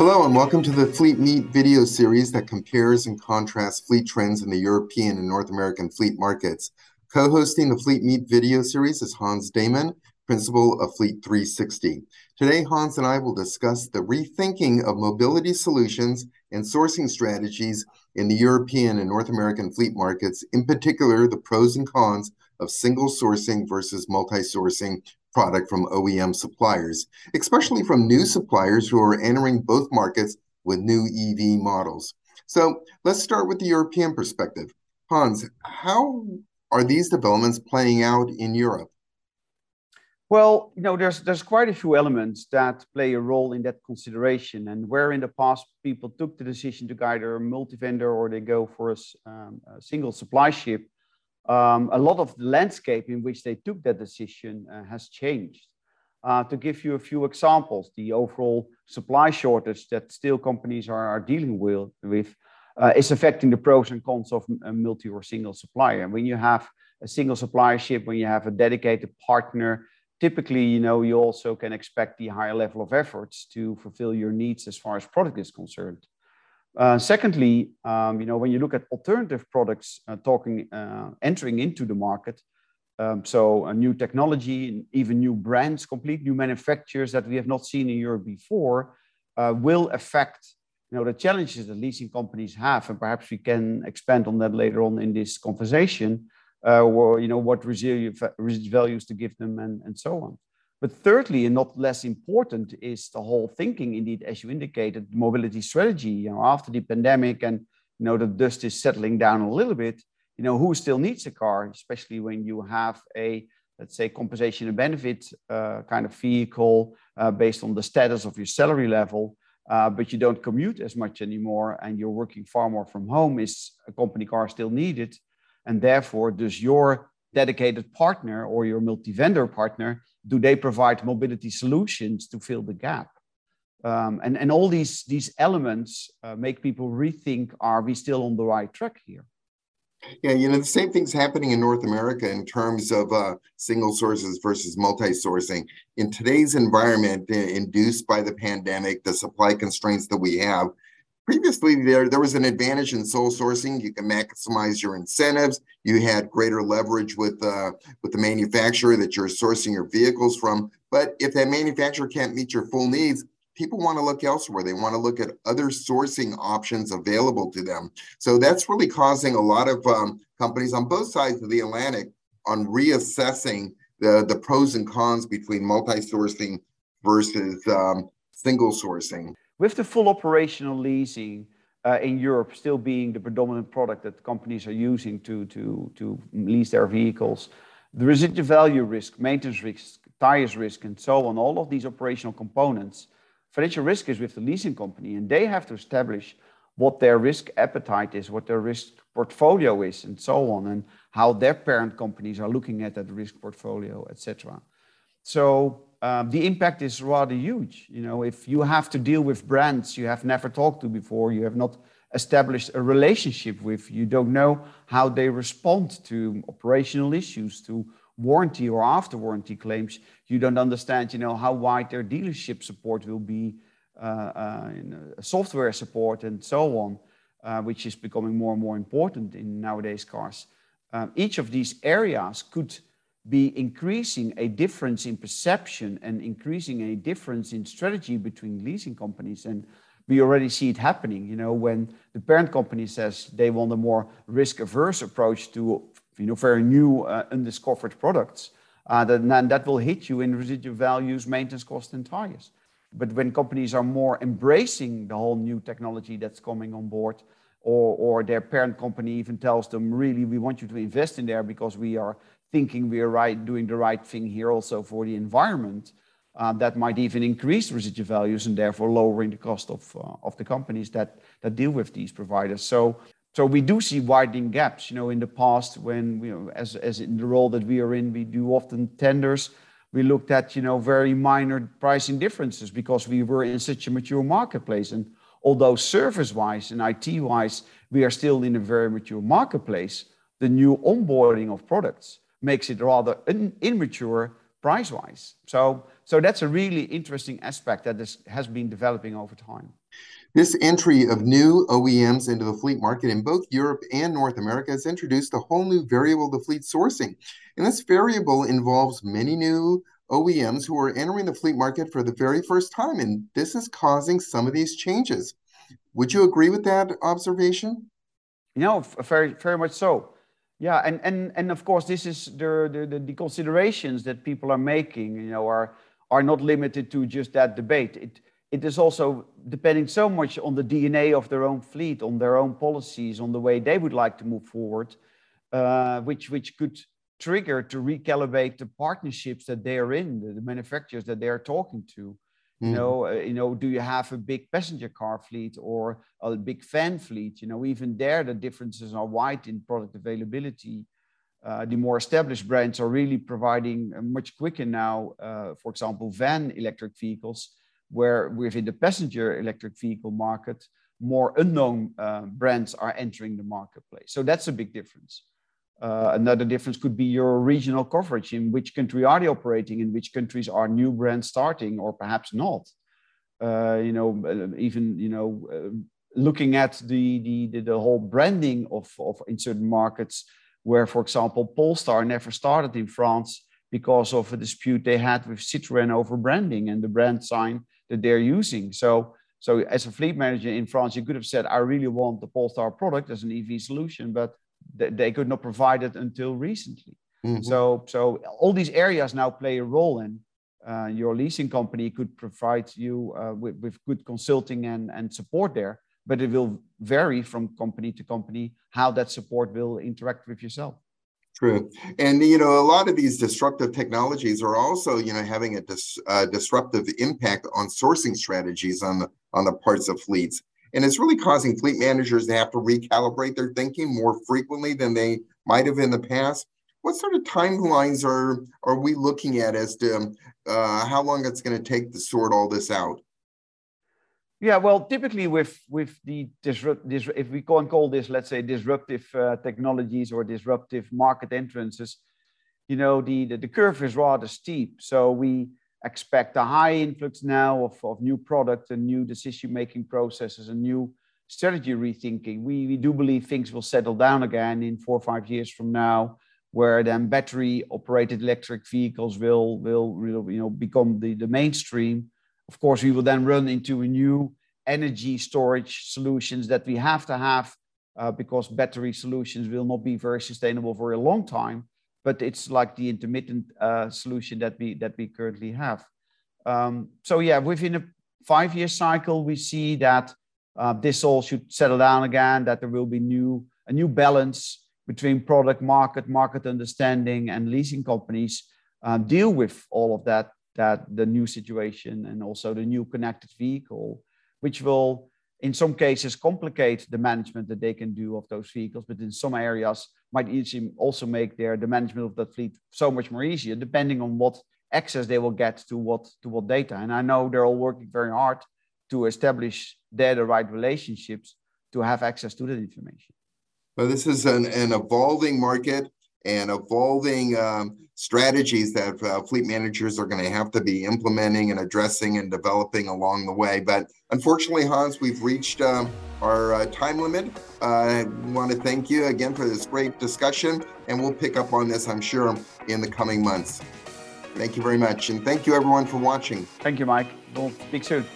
Hello, and welcome to the Fleet Meet video series that compares and contrasts fleet trends in the European and North American fleet markets. Co hosting the Fleet Meet video series is Hans Damon, principal of Fleet 360. Today, Hans and I will discuss the rethinking of mobility solutions and sourcing strategies in the European and North American fleet markets, in particular, the pros and cons of single sourcing versus multi sourcing product from OEM suppliers, especially from new suppliers who are entering both markets with new EV models. So let's start with the European perspective. Hans, how are these developments playing out in Europe? Well, you know, there's there's quite a few elements that play a role in that consideration, and where in the past people took the decision to either multi-vendor or they go for a, um, a single supply ship, um, a lot of the landscape in which they took that decision uh, has changed. Uh, to give you a few examples, the overall supply shortage that steel companies are, are dealing with, with uh, is affecting the pros and cons of a multi or single supplier. And when you have a single supplier ship, when you have a dedicated partner, typically, you know, you also can expect the higher level of efforts to fulfill your needs as far as product is concerned. Uh, secondly, um, you know, when you look at alternative products uh, talking, uh, entering into the market, um, so a new technology and even new brands, complete new manufacturers that we have not seen in Europe before, uh, will affect, you know, the challenges that leasing companies have, and perhaps we can expand on that later on in this conversation, uh, or you know, what residual values to give them, and and so on. But thirdly, and not less important, is the whole thinking, indeed, as you indicated, mobility strategy. You know, after the pandemic and you know the dust is settling down a little bit, you know, who still needs a car, especially when you have a let's say compensation and benefit uh, kind of vehicle uh, based on the status of your salary level, uh, but you don't commute as much anymore and you're working far more from home. Is a company car still needed? And therefore, does your dedicated partner or your multi-vendor partner do they provide mobility solutions to fill the gap? Um, and, and all these, these elements uh, make people rethink are we still on the right track here? Yeah, you know, the same thing's happening in North America in terms of uh, single sources versus multi sourcing. In today's environment, uh, induced by the pandemic, the supply constraints that we have, previously there there was an advantage in sole sourcing. You can maximize your incentives. You had greater leverage with uh, with the manufacturer that you're sourcing your vehicles from. But if that manufacturer can't meet your full needs people want to look elsewhere. They want to look at other sourcing options available to them. So that's really causing a lot of um, companies on both sides of the atlantic on reassessing the the pros and cons between multi-sourcing versus um, single sourcing with the full operational leasing uh, in Europe still being the predominant product that companies are using to, lease their vehicles, the residual value risk, maintenance risk, tires risk, and so on, all of these operational components, financial risk is with the leasing company, and they have to establish what their risk appetite is, what their risk portfolio is, and so on, and how their parent companies are looking at that risk portfolio, etc. So um, the impact is rather huge. You know, if you have to deal with brands you have never talked to before, you have not established a relationship with, you don't know how they respond to operational issues, to warranty or after warranty claims. You don't understand, you know, how wide their dealership support will be, uh, uh, software support, and so on, uh, which is becoming more and more important in nowadays cars. Um, each of these areas could be increasing a difference in perception and increasing a difference in strategy between leasing companies. And we already see it happening. You know, when the parent company says they want a more risk-averse approach to, you know, very new uh, undiscovered products, uh, then, that will hit you in residual values, maintenance cost, and tires. But when companies are more embracing the whole new technology that's coming on board, or, or their parent company even tells them, really, we want you to invest in there because we are thinking we are right, doing the right thing here also for the environment, uh, that might even increase residual values and therefore lowering the cost of, uh, of the companies that, that deal with these providers. So, so we do see widening gaps. You know, in the past, when you know, as, as in the role that we are in, we do often tenders. We looked at you know very minor pricing differences because we were in such a mature marketplace. And although service-wise and IT-wise, we are still in a very mature marketplace, the new onboarding of products makes it rather immature price-wise. So, so that's a really interesting aspect that has been developing over time. This entry of new OEMs into the fleet market in both Europe and North America has introduced a whole new variable to fleet sourcing. And this variable involves many new OEMs who are entering the fleet market for the very first time, and this is causing some of these changes. Would you agree with that observation? No, very, very much so. Yeah, and and and of course, this is the, the the considerations that people are making. You know, are are not limited to just that debate. It it is also depending so much on the DNA of their own fleet, on their own policies, on the way they would like to move forward, uh, which which could trigger to recalibrate the partnerships that they are in, the, the manufacturers that they are talking to. You mm-hmm. know, uh, you know, do you have a big passenger car fleet or a big van fleet? You know, even there the differences are wide in product availability. Uh, the more established brands are really providing much quicker now, uh, for example, van electric vehicles, where within the passenger electric vehicle market, more unknown uh, brands are entering the marketplace. So that's a big difference. Uh, another difference could be your regional coverage. In which country are they operating? In which countries are new brands starting, or perhaps not? Uh, you know, uh, even you know, uh, looking at the, the the the whole branding of of in certain markets, where, for example, Polestar never started in France because of a dispute they had with Citroën over branding and the brand sign that they're using. So. So as a fleet manager in France, you could have said, I really want the Polestar product as an EV solution, but they could not provide it until recently. Mm-hmm. So, so all these areas now play a role in. Uh, your leasing company could provide you uh, with, with good consulting and, and support there, but it will vary from company to company how that support will interact with yourself. True, and you know a lot of these disruptive technologies are also you know having a dis, uh, disruptive impact on sourcing strategies on the on the parts of fleets. And it's really causing fleet managers to have to recalibrate their thinking more frequently than they might have in the past. What sort of timelines are are we looking at as to uh, how long it's going to take to sort all this out? Yeah, well, typically with with the disrupt, dis, if we can call this, let's say, disruptive uh, technologies or disruptive market entrances, you know, the, the the curve is rather steep. So we expect a high influx now of, of new product and new decision making processes and new strategy rethinking. We, we do believe things will settle down again in four or five years from now, where then battery operated electric vehicles will, will, will you know, become the, the mainstream. Of course, we will then run into a new energy storage solutions that we have to have uh, because battery solutions will not be very sustainable for a long time but it's like the intermittent uh, solution that we that we currently have. Um, so yeah, within a five-year cycle, we see that uh, this all should settle down again. That there will be new a new balance between product market, market understanding, and leasing companies uh, deal with all of that that the new situation and also the new connected vehicle, which will in some cases complicate the management that they can do of those vehicles, but in some areas might also make their the management of that fleet so much more easier, depending on what access they will get to what to what data. And I know they're all working very hard to establish there the right relationships to have access to that information. Well, this is an, an evolving market and evolving um, strategies that uh, fleet managers are going to have to be implementing and addressing and developing along the way. But unfortunately, Hans, we've reached um, our uh, time limit. Uh, I want to thank you again for this great discussion, and we'll pick up on this, I'm sure, in the coming months. Thank you very much, and thank you everyone for watching. Thank you, Mike. We'll speak soon.